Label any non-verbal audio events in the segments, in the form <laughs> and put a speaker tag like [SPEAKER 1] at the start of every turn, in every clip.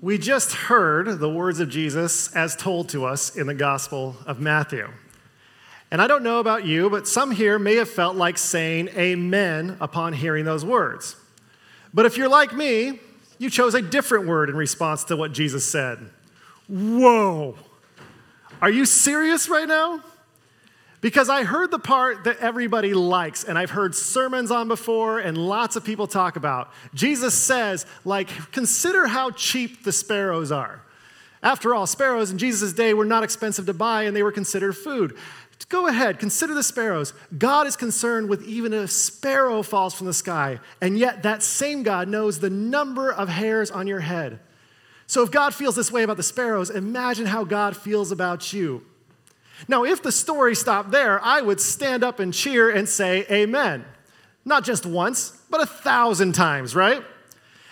[SPEAKER 1] We just heard the words of Jesus as told to us in the Gospel of Matthew. And I don't know about you, but some here may have felt like saying amen upon hearing those words. But if you're like me, you chose a different word in response to what Jesus said. Whoa. Are you serious right now? Because I heard the part that everybody likes, and I've heard sermons on before, and lots of people talk about. Jesus says, like, consider how cheap the sparrows are. After all, sparrows in Jesus' day were not expensive to buy, and they were considered food. Go ahead, consider the sparrows. God is concerned with even a sparrow falls from the sky, and yet that same God knows the number of hairs on your head. So if God feels this way about the sparrows, imagine how God feels about you. Now, if the story stopped there, I would stand up and cheer and say, Amen. Not just once, but a thousand times, right?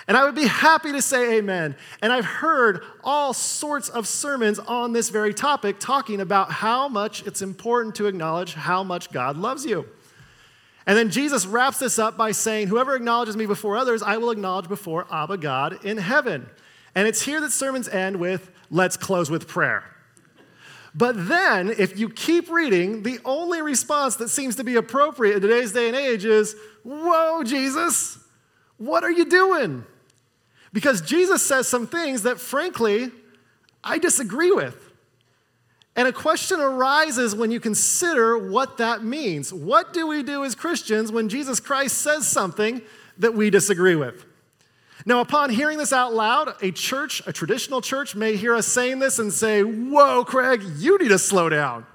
[SPEAKER 1] And I would be happy to say amen. And I've heard all sorts of sermons on this very topic talking about how much it's important to acknowledge how much God loves you. And then Jesus wraps this up by saying, Whoever acknowledges me before others, I will acknowledge before Abba God in heaven. And it's here that sermons end with, Let's close with prayer. But then, if you keep reading, the only response that seems to be appropriate in today's day and age is, Whoa, Jesus, what are you doing? Because Jesus says some things that, frankly, I disagree with. And a question arises when you consider what that means. What do we do as Christians when Jesus Christ says something that we disagree with? Now, upon hearing this out loud, a church, a traditional church, may hear us saying this and say, Whoa, Craig, you need to slow down.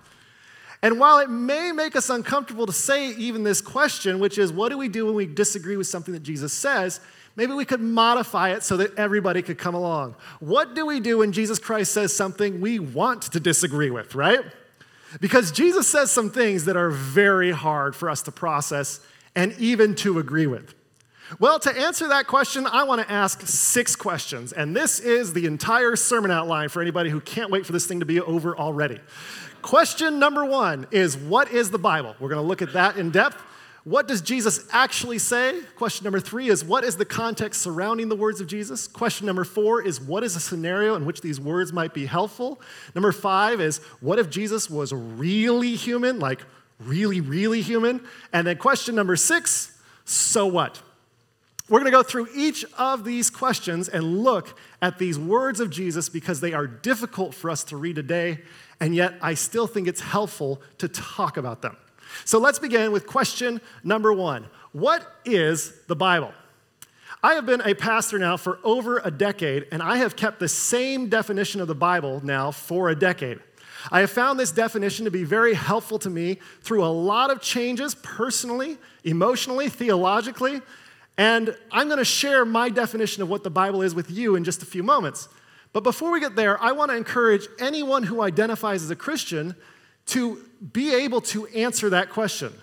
[SPEAKER 1] And while it may make us uncomfortable to say even this question, which is, What do we do when we disagree with something that Jesus says? Maybe we could modify it so that everybody could come along. What do we do when Jesus Christ says something we want to disagree with, right? Because Jesus says some things that are very hard for us to process and even to agree with. Well, to answer that question, I want to ask six questions. And this is the entire sermon outline for anybody who can't wait for this thing to be over already. Question number one is What is the Bible? We're going to look at that in depth. What does Jesus actually say? Question number three is what is the context surrounding the words of Jesus? Question number four is what is a scenario in which these words might be helpful? Number five is what if Jesus was really human, like really, really human? And then question number six, so what? We're going to go through each of these questions and look at these words of Jesus because they are difficult for us to read today, and yet I still think it's helpful to talk about them. So let's begin with question number one What is the Bible? I have been a pastor now for over a decade, and I have kept the same definition of the Bible now for a decade. I have found this definition to be very helpful to me through a lot of changes personally, emotionally, theologically, and I'm going to share my definition of what the Bible is with you in just a few moments. But before we get there, I want to encourage anyone who identifies as a Christian to be able to answer that question.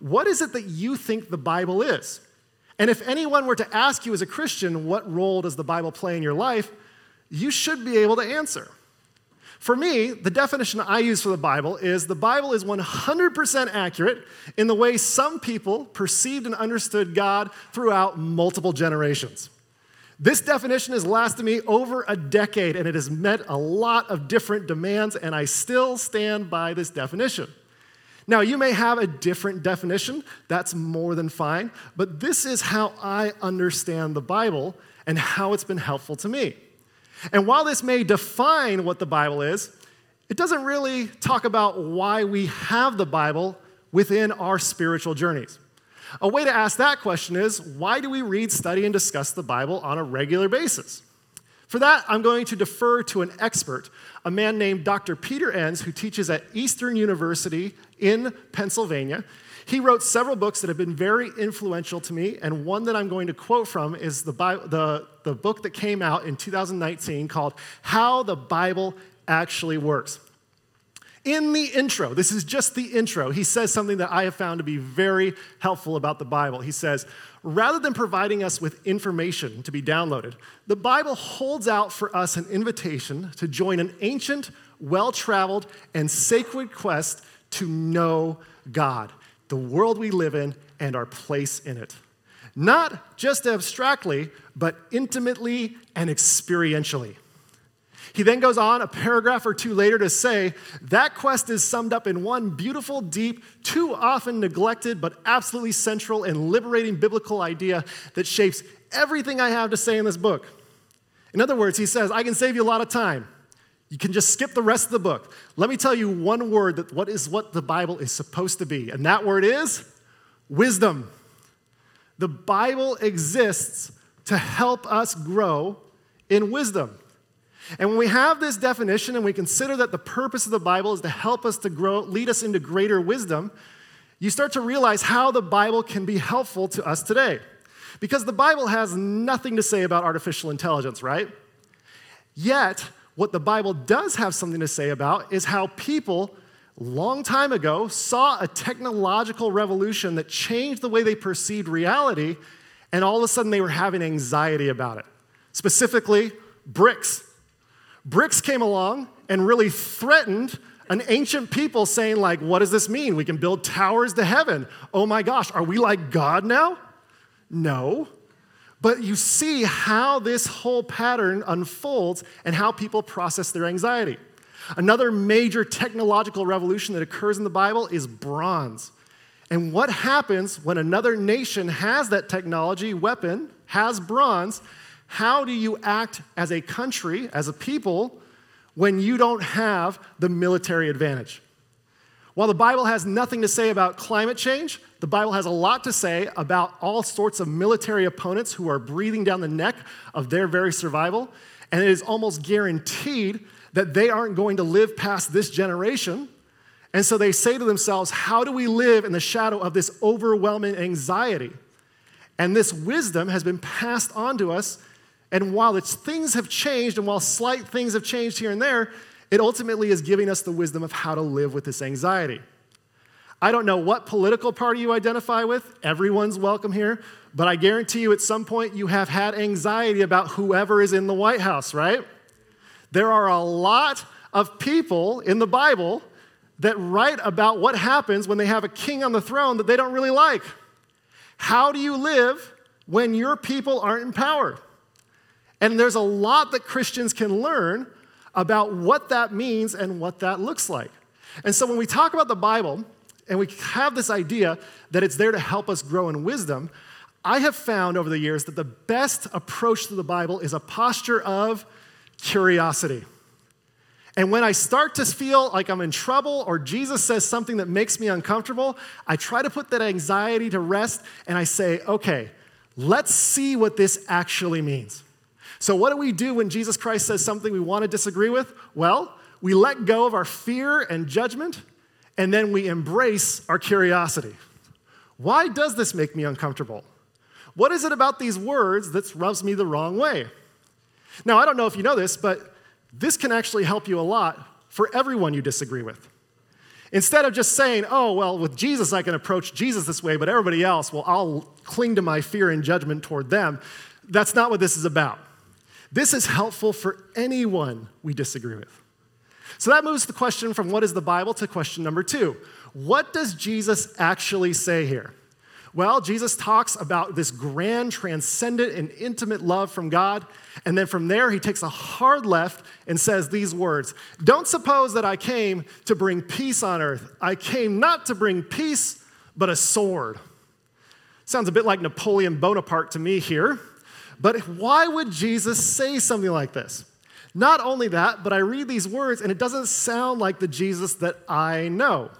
[SPEAKER 1] What is it that you think the Bible is? And if anyone were to ask you as a Christian, what role does the Bible play in your life? You should be able to answer. For me, the definition I use for the Bible is the Bible is 100% accurate in the way some people perceived and understood God throughout multiple generations. This definition has lasted me over a decade and it has met a lot of different demands, and I still stand by this definition. Now, you may have a different definition, that's more than fine, but this is how I understand the Bible and how it's been helpful to me. And while this may define what the Bible is, it doesn't really talk about why we have the Bible within our spiritual journeys. A way to ask that question is why do we read, study, and discuss the Bible on a regular basis? For that, I'm going to defer to an expert, a man named Dr. Peter Enns, who teaches at Eastern University in Pennsylvania. He wrote several books that have been very influential to me, and one that I'm going to quote from is the, the, the book that came out in 2019 called How the Bible Actually Works. In the intro, this is just the intro, he says something that I have found to be very helpful about the Bible. He says, rather than providing us with information to be downloaded, the Bible holds out for us an invitation to join an ancient, well traveled, and sacred quest to know God. The world we live in and our place in it. Not just abstractly, but intimately and experientially. He then goes on a paragraph or two later to say that quest is summed up in one beautiful, deep, too often neglected, but absolutely central and liberating biblical idea that shapes everything I have to say in this book. In other words, he says, I can save you a lot of time. You can just skip the rest of the book. Let me tell you one word that what is what the Bible is supposed to be, and that word is wisdom. The Bible exists to help us grow in wisdom. And when we have this definition and we consider that the purpose of the Bible is to help us to grow, lead us into greater wisdom, you start to realize how the Bible can be helpful to us today. Because the Bible has nothing to say about artificial intelligence, right? Yet, what the Bible does have something to say about is how people long time ago saw a technological revolution that changed the way they perceived reality and all of a sudden they were having anxiety about it. Specifically, bricks. Bricks came along and really threatened an ancient people saying like what does this mean? We can build towers to heaven. Oh my gosh, are we like God now? No. But you see how this whole pattern unfolds and how people process their anxiety. Another major technological revolution that occurs in the Bible is bronze. And what happens when another nation has that technology, weapon, has bronze? How do you act as a country, as a people, when you don't have the military advantage? While the Bible has nothing to say about climate change, the Bible has a lot to say about all sorts of military opponents who are breathing down the neck of their very survival. And it is almost guaranteed that they aren't going to live past this generation. And so they say to themselves, How do we live in the shadow of this overwhelming anxiety? And this wisdom has been passed on to us. And while its things have changed, and while slight things have changed here and there, it ultimately is giving us the wisdom of how to live with this anxiety. I don't know what political party you identify with, everyone's welcome here, but I guarantee you at some point you have had anxiety about whoever is in the White House, right? There are a lot of people in the Bible that write about what happens when they have a king on the throne that they don't really like. How do you live when your people aren't in power? And there's a lot that Christians can learn about what that means and what that looks like. And so when we talk about the Bible and we have this idea that it's there to help us grow in wisdom, I have found over the years that the best approach to the Bible is a posture of curiosity. And when I start to feel like I'm in trouble or Jesus says something that makes me uncomfortable, I try to put that anxiety to rest and I say, okay, let's see what this actually means. So, what do we do when Jesus Christ says something we want to disagree with? Well, we let go of our fear and judgment, and then we embrace our curiosity. Why does this make me uncomfortable? What is it about these words that rubs me the wrong way? Now, I don't know if you know this, but this can actually help you a lot for everyone you disagree with. Instead of just saying, oh, well, with Jesus, I can approach Jesus this way, but everybody else, well, I'll cling to my fear and judgment toward them. That's not what this is about. This is helpful for anyone we disagree with. So that moves the question from what is the Bible to question number two. What does Jesus actually say here? Well, Jesus talks about this grand, transcendent, and intimate love from God. And then from there, he takes a hard left and says these words Don't suppose that I came to bring peace on earth. I came not to bring peace, but a sword. Sounds a bit like Napoleon Bonaparte to me here. But why would Jesus say something like this? Not only that, but I read these words and it doesn't sound like the Jesus that I know.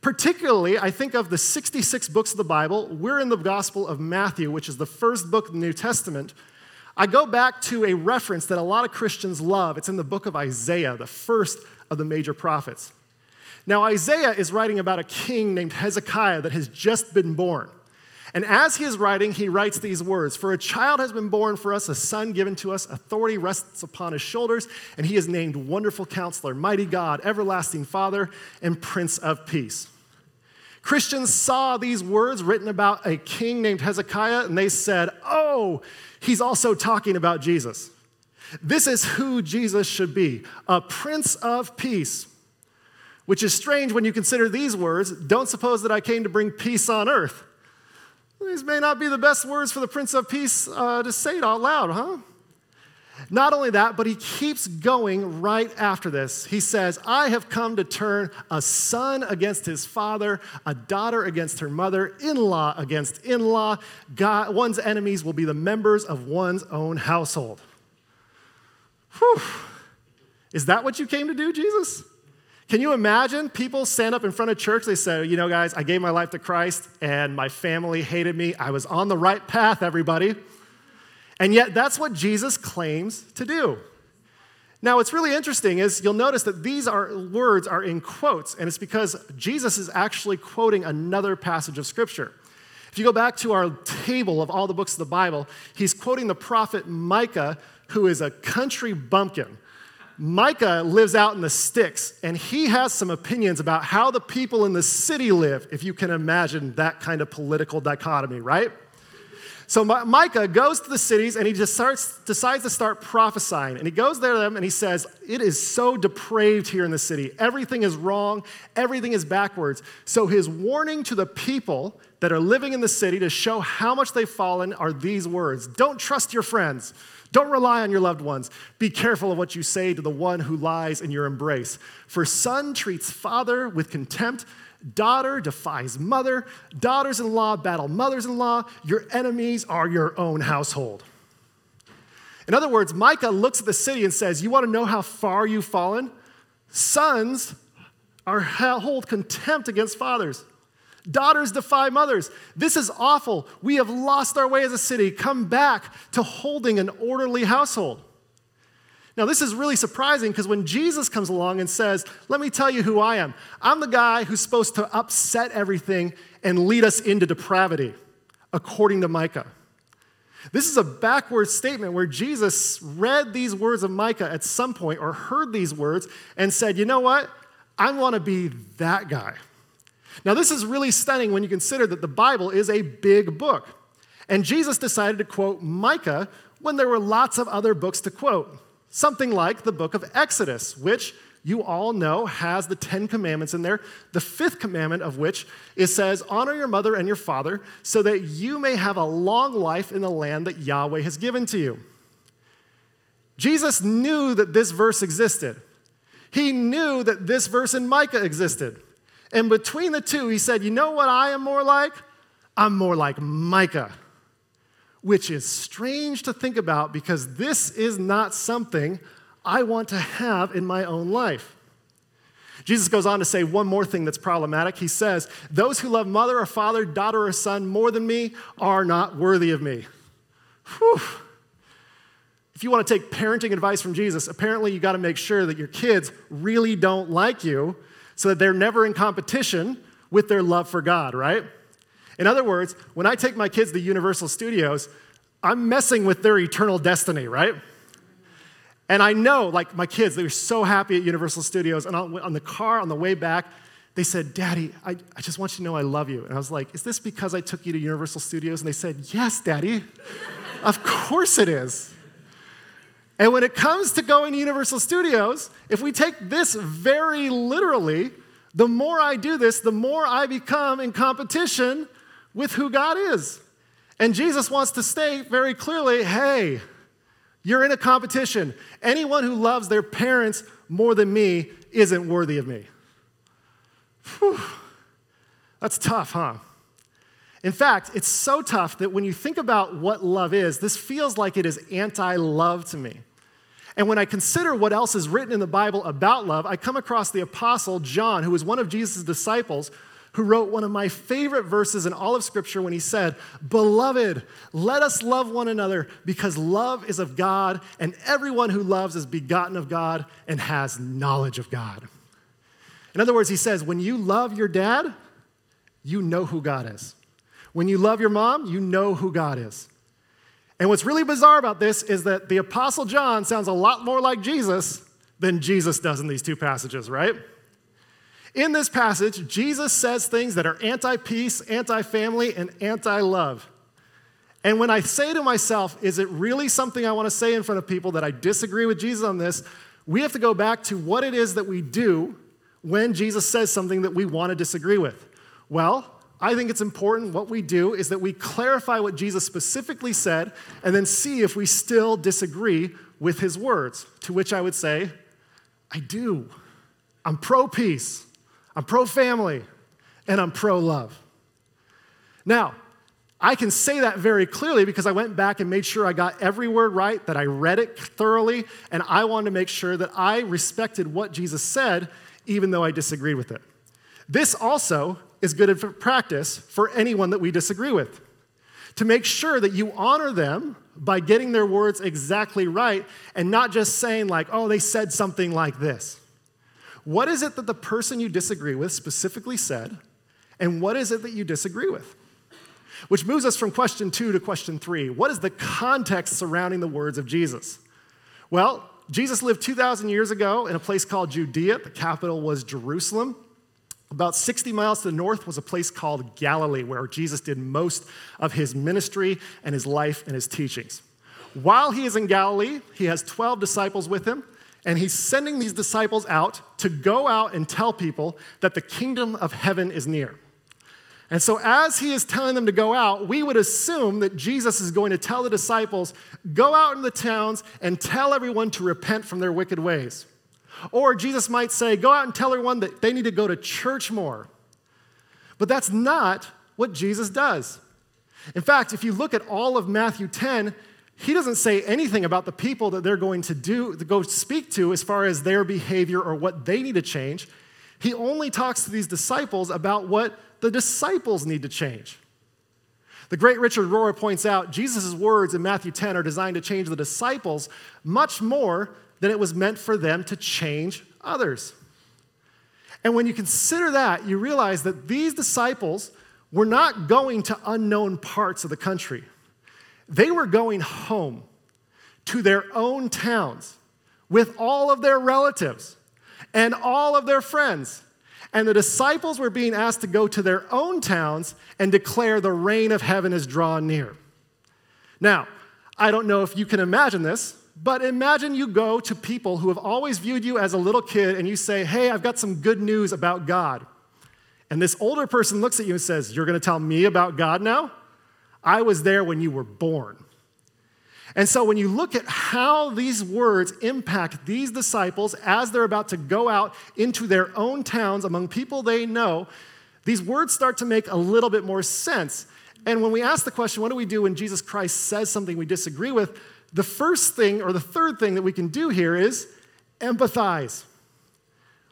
[SPEAKER 1] Particularly, I think of the 66 books of the Bible. We're in the Gospel of Matthew, which is the first book of the New Testament. I go back to a reference that a lot of Christians love. It's in the book of Isaiah, the first of the major prophets. Now, Isaiah is writing about a king named Hezekiah that has just been born. And as he is writing, he writes these words For a child has been born for us, a son given to us, authority rests upon his shoulders, and he is named Wonderful Counselor, Mighty God, Everlasting Father, and Prince of Peace. Christians saw these words written about a king named Hezekiah, and they said, Oh, he's also talking about Jesus. This is who Jesus should be a Prince of Peace. which is strange when you consider these words Don't suppose that I came to bring peace on earth. These may not be the best words for the Prince of Peace uh, to say it out loud, huh? Not only that, but he keeps going right after this. He says, I have come to turn a son against his father, a daughter against her mother, in law against in law. One's enemies will be the members of one's own household. Whew. Is that what you came to do, Jesus? Can you imagine people stand up in front of church? They say, You know, guys, I gave my life to Christ and my family hated me. I was on the right path, everybody. And yet, that's what Jesus claims to do. Now, what's really interesting is you'll notice that these are, words are in quotes, and it's because Jesus is actually quoting another passage of Scripture. If you go back to our table of all the books of the Bible, he's quoting the prophet Micah, who is a country bumpkin. Micah lives out in the sticks, and he has some opinions about how the people in the city live, if you can imagine that kind of political dichotomy, right? So Micah goes to the cities and he just starts, decides to start prophesying. And he goes there to them and he says, It is so depraved here in the city. Everything is wrong, everything is backwards. So his warning to the people that are living in the city to show how much they've fallen are these words Don't trust your friends. Don't rely on your loved ones. Be careful of what you say to the one who lies in your embrace. For son treats father with contempt Daughter defies mother. Daughters in law battle mothers in law. Your enemies are your own household. In other words, Micah looks at the city and says, You want to know how far you've fallen? Sons are hold contempt against fathers. Daughters defy mothers. This is awful. We have lost our way as a city. Come back to holding an orderly household. Now, this is really surprising because when Jesus comes along and says, Let me tell you who I am, I'm the guy who's supposed to upset everything and lead us into depravity, according to Micah. This is a backwards statement where Jesus read these words of Micah at some point or heard these words and said, You know what? I want to be that guy. Now, this is really stunning when you consider that the Bible is a big book. And Jesus decided to quote Micah when there were lots of other books to quote. Something like the book of Exodus, which you all know has the Ten Commandments in there, the fifth commandment of which it says, Honor your mother and your father, so that you may have a long life in the land that Yahweh has given to you. Jesus knew that this verse existed. He knew that this verse in Micah existed. And between the two, he said, You know what I am more like? I'm more like Micah which is strange to think about because this is not something I want to have in my own life. Jesus goes on to say one more thing that's problematic. He says, Those who love mother or father, daughter or son more than me are not worthy of me. Whew. If you want to take parenting advice from Jesus, apparently you got to make sure that your kids really don't like you so that they're never in competition with their love for God, right? In other words, when I take my kids to Universal Studios, I'm messing with their eternal destiny, right? And I know, like my kids, they were so happy at Universal Studios. And on, the car on the way back, they said, Daddy, I, I just want you to know I love you. And I was like, Is this because I took you to Universal Studios? And they said, Yes, Daddy. <laughs> of course it is. And when it comes to going to Universal Studios, if we take this very literally, the more I do this, the more I become in competition with who God is. And Jesus wants to state very clearly hey, you're in a competition. Anyone who loves their parents more than me isn't worthy of me. Whew. That's tough, huh? In fact, it's so tough that when you think about what love is, this feels like it is anti love to me. And when I consider what else is written in the Bible about love, I come across the Apostle John, who was one of Jesus' disciples, who wrote one of my favorite verses in all of Scripture when he said, Beloved, let us love one another because love is of God, and everyone who loves is begotten of God and has knowledge of God. In other words, he says, When you love your dad, you know who God is. When you love your mom, you know who God is. And what's really bizarre about this is that the Apostle John sounds a lot more like Jesus than Jesus does in these two passages, right? In this passage, Jesus says things that are anti peace, anti family, and anti love. And when I say to myself, is it really something I want to say in front of people that I disagree with Jesus on this? We have to go back to what it is that we do when Jesus says something that we want to disagree with? Well, I think it's important what we do is that we clarify what Jesus specifically said and then see if we still disagree with his words. To which I would say, I do. I'm pro peace, I'm pro family, and I'm pro love. Now, I can say that very clearly because I went back and made sure I got every word right, that I read it thoroughly, and I wanted to make sure that I respected what Jesus said, even though I disagreed with it. This also is good practice for anyone that we disagree with. To make sure that you honor them by getting their words exactly right and not just saying, like, oh, they said something like this. What is it that the person you disagree with specifically said, and what is it that you disagree with? Which moves us from question two to question three. What is the context surrounding the words of Jesus? Well, Jesus lived 2,000 years ago in a place called Judea. The capital was Jerusalem. About 60 miles to the north was a place called Galilee, where Jesus did most of his ministry and his life and his teachings. While he is in Galilee, he has 12 disciples with him, and he's sending these disciples out to go out and tell people that the kingdom of heaven is near. And so, as he is telling them to go out, we would assume that Jesus is going to tell the disciples, go out in the towns and tell everyone to repent from their wicked ways. Or Jesus might say, go out and tell everyone that they need to go to church more. But that's not what Jesus does. In fact, if you look at all of Matthew 10, he doesn't say anything about the people that they're going to do to go speak to as far as their behavior or what they need to change. He only talks to these disciples about what the disciples need to change. The great Richard Rohr points out Jesus' words in Matthew 10 are designed to change the disciples much more than it was meant for them to change others. And when you consider that, you realize that these disciples were not going to unknown parts of the country. They were going home to their own towns with all of their relatives and all of their friends. And the disciples were being asked to go to their own towns and declare the reign of heaven is drawn near. Now, I don't know if you can imagine this, but imagine you go to people who have always viewed you as a little kid and you say, Hey, I've got some good news about God. And this older person looks at you and says, You're going to tell me about God now? I was there when you were born. And so when you look at how these words impact these disciples as they're about to go out into their own towns among people they know, these words start to make a little bit more sense. And when we ask the question, what do we do when Jesus Christ says something we disagree with? The first thing, or the third thing that we can do here is empathize.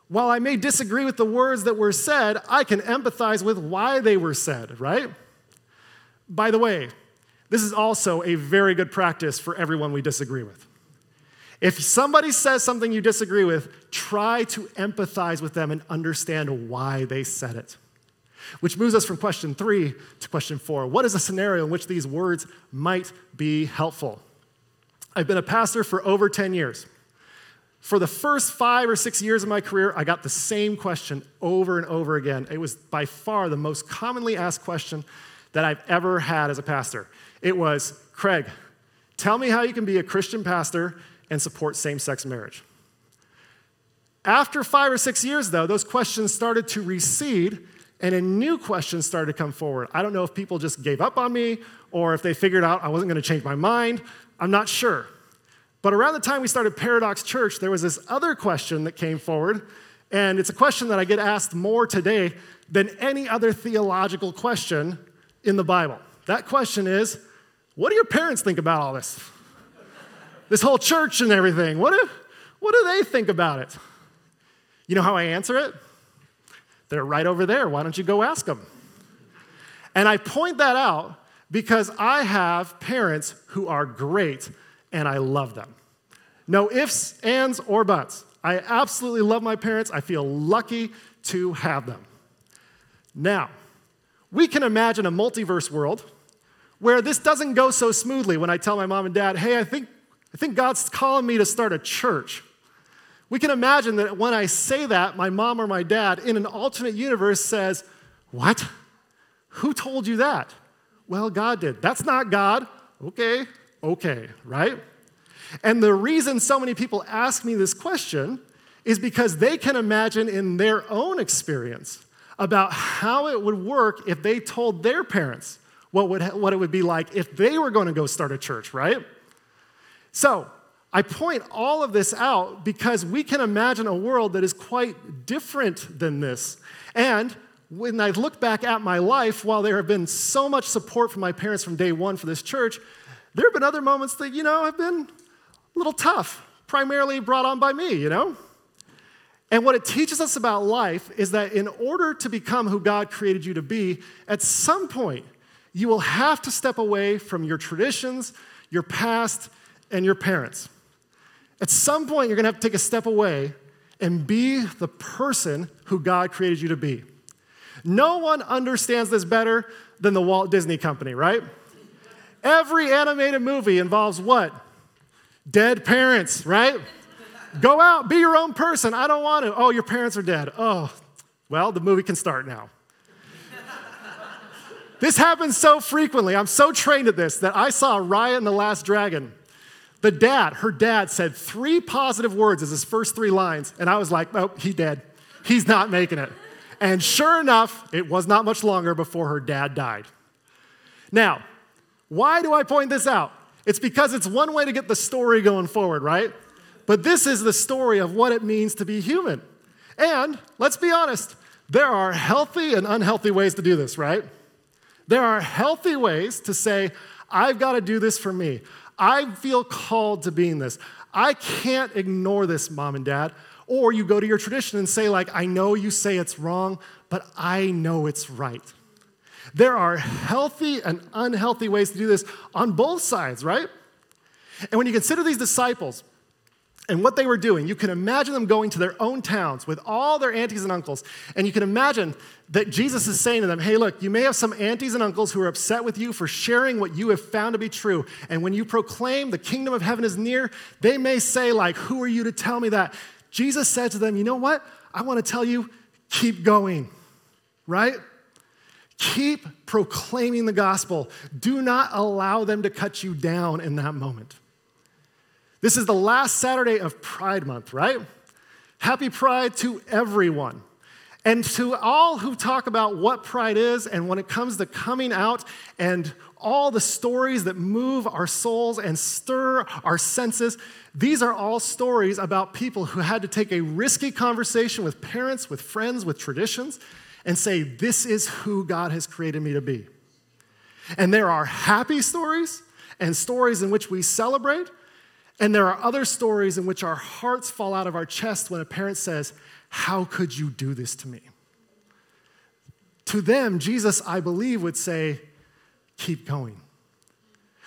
[SPEAKER 1] While I may disagree with the words that were said, I can empathize with why they were said, right? By the way, this is also a very good practice for everyone we disagree with. If somebody says something you disagree with, try to empathize with them and understand why they said it. Which moves us from question three to question four. What is a scenario in which these words might be helpful? I've been a pastor for over 10 years. For the first five or six years of my career, I got the same question over and over again. It was by far the most commonly asked question that I've ever had as a pastor. It was, Craig, tell me how you can be a Christian pastor and support same sex marriage. After five or six years, though, those questions started to recede and a new question started to come forward. I don't know if people just gave up on me or if they figured out I wasn't going to change my mind I'm not sure. But around the time we started Paradox Church, there was this other question that came forward, and it's a question that I get asked more today than any other theological question in the Bible. That question is what do your parents think about all this? this whole church and everything. What do, what do they think about it? You know how I answer it? They're right over there. Why don't you go ask them? And I point that out because I have parents who are great and I love them. No ifs, ands, or buts. I absolutely love my parents. I feel lucky to have them. Now, we can imagine a multiverse world where this doesn't go so smoothly when I tell my mom and dad, hey, I think, I think God's calling me to start a church. We can imagine that when I say that, my mom or my dad in an alternate universe says, What? Who told you that? Well, God did. That's not God. Okay, okay, right? And the reason so many people ask me this question is because they can imagine in their own experience about how it would work if they told their parents what, would, what it would be like if they were going to go start a church, right? So, I point all of this out because we can imagine a world that is quite different than this. And when I look back at my life, while there have been so much support from my parents from day one for this church, there have been other moments that, you know, have been a little tough, primarily brought on by me, you know? And what it teaches us about life is that in order to become who God created you to be, at some point, you will have to step away from your traditions, your past, and your parents. At some point, you're gonna have to take a step away and be the person who God created you to be. No one understands this better than the Walt Disney Company, right? Every animated movie involves what? Dead parents, right? Go out, be your own person. I don't want to. Oh, your parents are dead. Oh, well, the movie can start now. this happens so frequently. I'm so trained at this that I saw Raya and the Last Dragon. The dad, her dad, said three positive words as his first three lines, and I was like, oh, he's dead. He's not making it. And sure enough, it was not much longer before her dad died. Now, why do I point this out? It's because it's one way to get the story going forward, right? But this is the story of what it means to be human. And let's be honest, there are healthy and unhealthy ways to do this, right? There are healthy ways to say, I've got to do this for me. I feel called to being this. I can't ignore this, mom and dad. Or you go to your tradition and say, like, I know you say it's wrong, but I know it's right. There are healthy and unhealthy ways to do this on both sides, right? And when you consider these disciples, and what they were doing. You can imagine them going to their own towns with all their aunties and uncles. And you can imagine that Jesus is saying to them, Hey, look, you may have some aunties and uncles who are upset with you for sharing what you have found to be true. And when you proclaim the kingdom of heaven is near, they may say, like, Who are you to tell me that? Jesus said to them, You know what? I want to tell you, keep going, right? Keep proclaiming the gospel. Do not allow them to cut you down in that moment. This is the last Saturday of Pride Month, right? Happy Pride to everyone. And to all who talk about what pride is, and when it comes to coming out and all the stories that move our souls and stir our senses, these are all stories about people who had to take a risky conversation with parents, with friends, with traditions, and say, This is who God has created me to be. And there are happy stories and stories in which we celebrate, and there are other stories in which our hearts fall out of our chest when a parent says, How could you do this to me? To them, Jesus, I believe, would say, Keep going.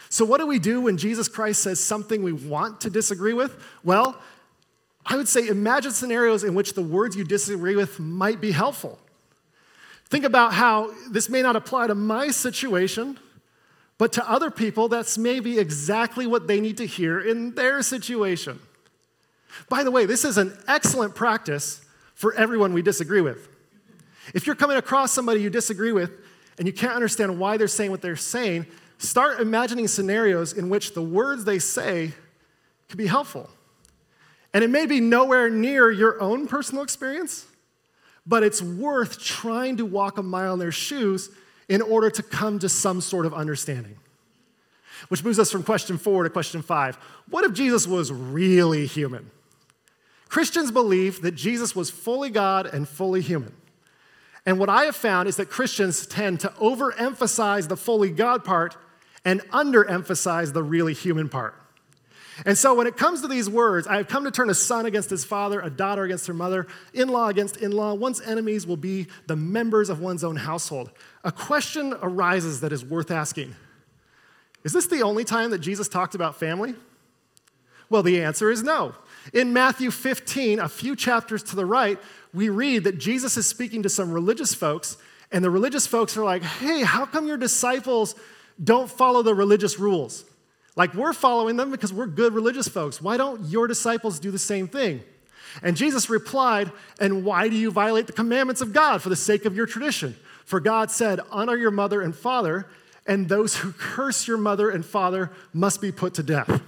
[SPEAKER 1] So, what do we do when Jesus Christ says something we want to disagree with? Well, I would say imagine scenarios in which the words you disagree with might be helpful. Think about how this may not apply to my situation, but to other people, that's maybe exactly what they need to hear in their situation. By the way, this is an excellent practice for everyone we disagree with. If you're coming across somebody you disagree with and you can't understand why they're saying what they're saying, start imagining scenarios in which the words they say could be helpful. And it may be nowhere near your own personal experience, but it's worth trying to walk a mile in their shoes in order to come to some sort of understanding. Which moves us from question four to question five. What if Jesus was really human? Christians believe that Jesus was fully God and fully human. And what I have found is that Christians tend to overemphasize the fully God part and underemphasize the really human part. And so when it comes to these words, I have come to turn a son against his father, a daughter against her mother, in law against in law. One's enemies will be the members of one's own household a question arises that is worth asking Is this the only time that Jesus talked about family? Well, the answer is no. In Matthew 15, a few chapters to the right, we read that Jesus is speaking to some religious folks, and the religious folks are like, hey, how come your disciples don't follow the religious rules? Like, we're following them because we're good religious folks. Why don't your disciples do the same thing? And Jesus replied, And why do you violate the commandments of God for the sake of your tradition? For God said, Honor your mother and father, and those who curse your mother and father must be put to death.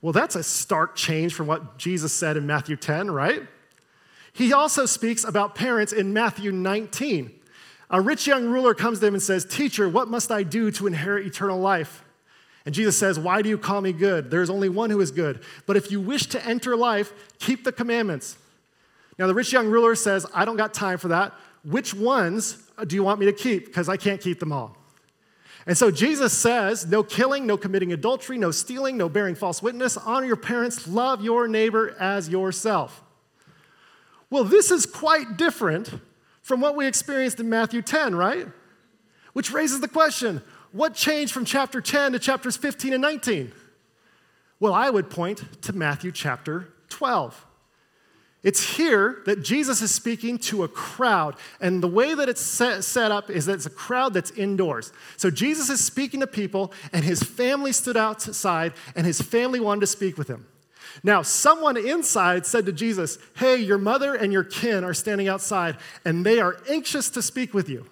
[SPEAKER 1] Well, that's a stark change from what Jesus said in Matthew 10, right? He also speaks about parents in Matthew 19. A rich young ruler comes to him and says, Teacher, what must I do to inherit eternal life? And Jesus says, Why do you call me good? There is only one who is good. But if you wish to enter life, keep the commandments. Now, the rich young ruler says, I don't got time for that. Which ones do you want me to keep? Because I can't keep them all. And so Jesus says, No killing, no committing adultery, no stealing, no bearing false witness, honor your parents, love your neighbor as yourself. Well, this is quite different from what we experienced in Matthew 10, right? Which raises the question what changed from chapter 10 to chapters 15 and 19? Well, I would point to Matthew chapter 12. It's here that Jesus is speaking to a crowd. And the way that it's set, set, up is that it's a crowd that's indoors. So Jesus is speaking to people, and his family stood outside, and his family wanted to speak with him. Now, someone inside said to Jesus, Hey, your mother and your kin are standing outside, and they are anxious to speak with you.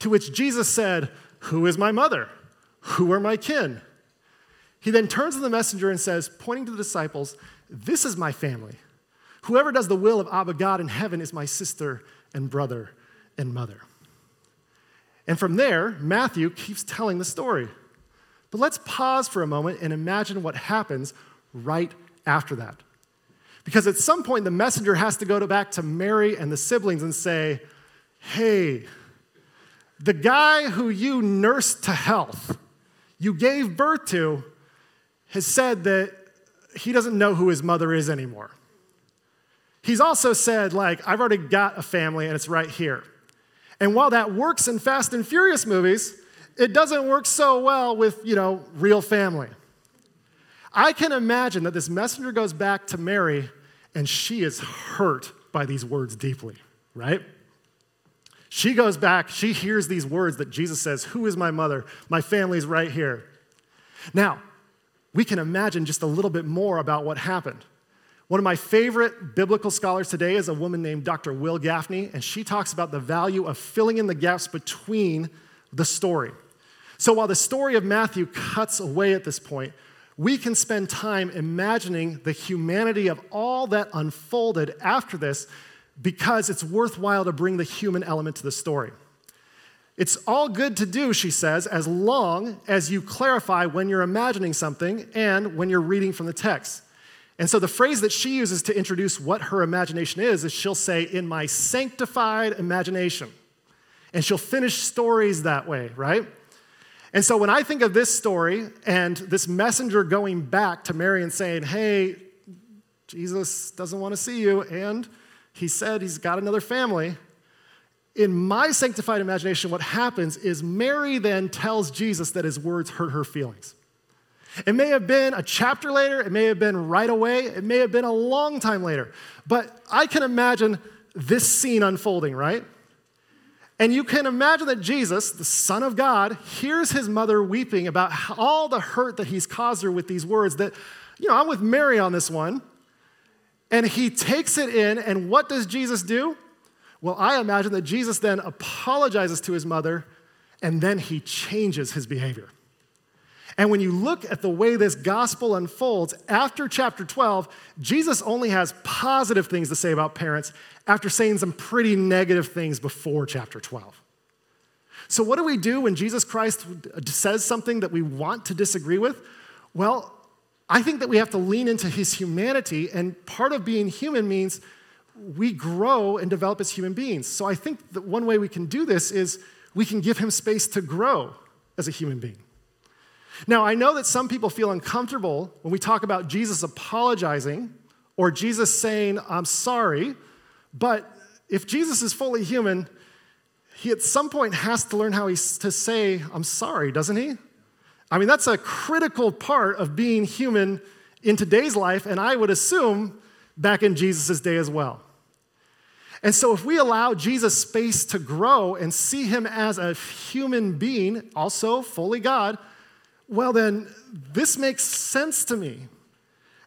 [SPEAKER 1] To which Jesus said, Who is my mother? Who are my kin? He then turns to the messenger and says, pointing to the disciples, This is my family. Whoever does the will of Abba God in heaven is my sister and brother and mother. And from there, Matthew keeps telling the story. But let's pause for a moment and imagine what happens right after that. Because at some point, the messenger has to go back to Mary and the siblings and say, Hey, the guy who you nursed to health, you gave birth to, has said that he doesn't know who his mother is anymore. He's also said, like, I've already got a family and it's right here. And while that works in Fast and Furious movies, it doesn't work so well with, you know, real family. I can imagine that this messenger goes back to Mary and she is hurt by these words deeply, right? She goes back, she hears these words that Jesus says, Who is my mother? My family's right here. Now, we can imagine just a little bit more about what happened. One of my favorite biblical scholars today is a woman named Dr. Wil Gafney, and she talks about the value of filling in the gaps between the story. So while the story of Matthew cuts away at this point, we can spend time imagining the humanity of all that unfolded after this because it's worthwhile to bring the human element to the story. It's all good to do, she says, as long as you clarify when you're imagining something and when you're reading from the text. And so the phrase that she uses to introduce what her imagination is is she'll say, in my sanctified imagination. And she'll finish stories that way, right? And so when I think of this story and this messenger going back to Mary and saying, hey, Jesus doesn't want to see you, and he said he's got another family. In my sanctified imagination, what happens is Mary then tells Jesus that his words hurt her feelings. It may have been a chapter later, it may have been right away, it may have been a long time later, but I can imagine this scene unfolding, right? And you can imagine that Jesus, the Son of God, hears his mother weeping about all the hurt that he's caused her with these words that, you know, I'm with Mary on this one. And he takes it in, and what does Jesus do? Well, I imagine that Jesus then apologizes to his mother, and then he changes his behavior. And when you look at the way this gospel unfolds, after chapter 12, Jesus only has positive things to say about parents after saying some pretty negative things before chapter 12. So, what do we do when Jesus Christ says something that we want to disagree with? Well, I think that we have to lean into his humanity, and part of being human means we grow and develop as human beings. So, I think that one way we can do this is we can give him space to grow as a human being. Now, I know that some people feel uncomfortable when we talk about Jesus apologizing or Jesus saying, I'm sorry, but if Jesus is fully human, he at some point has to learn how he's to say, I'm sorry, doesn't he? I mean, that's a critical part of being human in today's life, and I would assume back in Jesus' day as well. And so, if we allow Jesus space to grow and see him as a human being, also fully God, well, then this makes sense to me.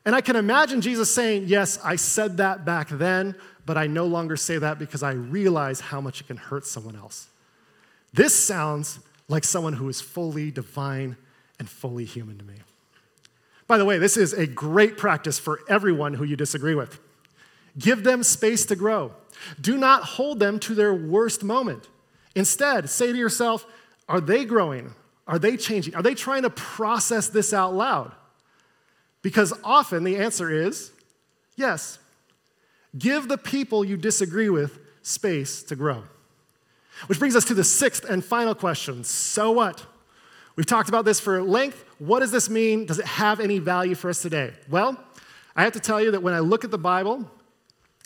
[SPEAKER 1] And I can imagine Jesus saying, Yes, I said that back then, but I no longer say that because I realize how much it can hurt someone else. This sounds like someone who is fully divine and fully human to me. By the way, this is a great practice for everyone who you disagree with. Give them space to grow. Do not hold them to their worst moment. Instead, say to yourself, are they growing? Are they changing? Are they trying to process this out loud? Because often the answer is yes. Give the people you disagree with space to grow. Which brings us to the sixth and final question so what? We've talked about this for length. What does this mean? Does it have any value for us today? Well, I have to tell you that when I look at the Bible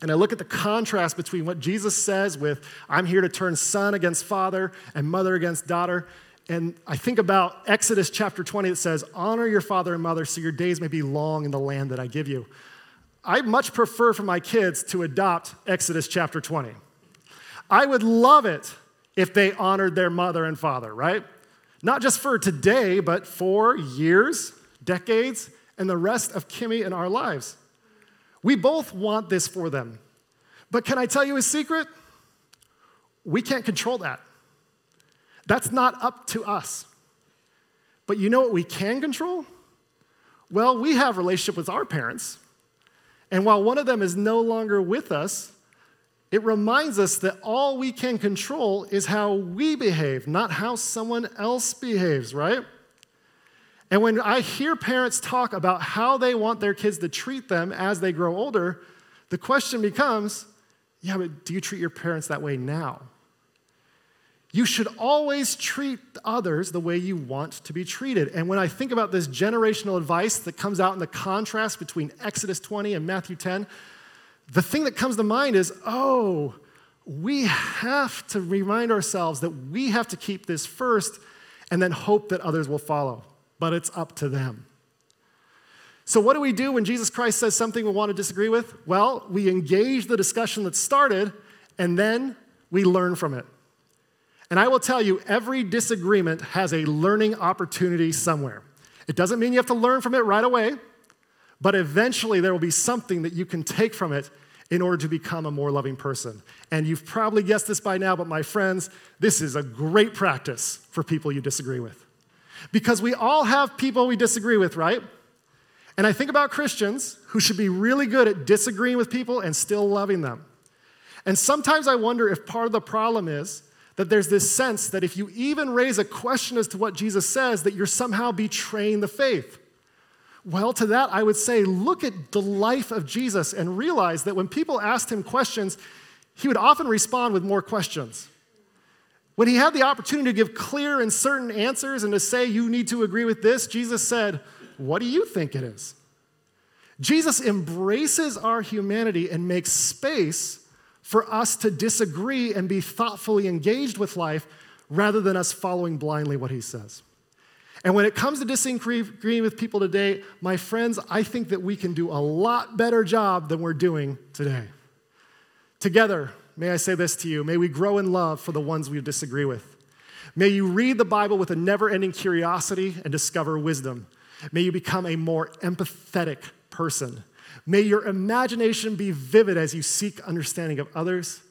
[SPEAKER 1] and I look at the contrast between what Jesus says with, I'm here to turn son against father and mother against daughter, and I think about Exodus chapter 20 that says, Honor your father and mother so your days may be long in the land that I give you. I much prefer for my kids to adopt Exodus chapter 20. I would love it if they honored their mother and father, right? Not just for today, but for years, decades, and the rest of Kimmy and our lives. We both want this for them. But can I tell you a secret? We can't control that. That's not up to us. But you know what we can control? Well, we have relationship with our parents. And while one of them is no longer with us, it reminds us that all we can control is how we behave, not how someone else behaves, right? And when I hear parents talk about how they want their kids to treat them as they grow older, the question becomes yeah, but do you treat your parents that way now? You should always treat others the way you want to be treated. And when I think about this generational advice that comes out in the contrast between Exodus 20 and Matthew 10, the thing that comes to mind is oh, we have to remind ourselves that we have to keep this first and then hope that others will follow. But it's up to them. So, what do we do when Jesus Christ says something we want to disagree with? Well, we engage the discussion that started and then we learn from it. And I will tell you, every disagreement has a learning opportunity somewhere. It doesn't mean you have to learn from it right away, but eventually there will be something that you can take from it in order to become a more loving person. And you've probably guessed this by now, but my friends, this is a great practice for people you disagree with. Because we all have people we disagree with, right? And I think about Christians who should be really good at disagreeing with people and still loving them. And sometimes I wonder if part of the problem is that there's this sense that if you even raise a question as to what Jesus says, that you're somehow betraying the faith. Well, to that, I would say, look at the life of Jesus and realize that when people asked him questions, he would often respond with more questions. When he had the opportunity to give clear and certain answers and to say, you need to agree with this, Jesus said, What do you think it is? Jesus embraces our humanity and makes space for us to disagree and be thoughtfully engaged with life rather than us following blindly what he says. And when it comes to disagreeing with people today, my friends, I think that we can do a lot better job than we're doing today. Together, may I say this to you may we grow in love for the ones we disagree with. May you read the Bible with a never ending curiosity and discover wisdom. May you become a more empathetic person. May your imagination be vivid as you seek understanding of others.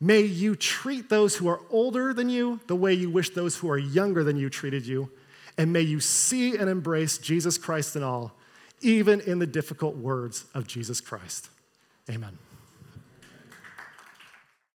[SPEAKER 1] May you treat those who are older than you the way you wish those who are younger than you treated you. And may you see and embrace Jesus Christ in all, even in the difficult words of Jesus Christ. Amen.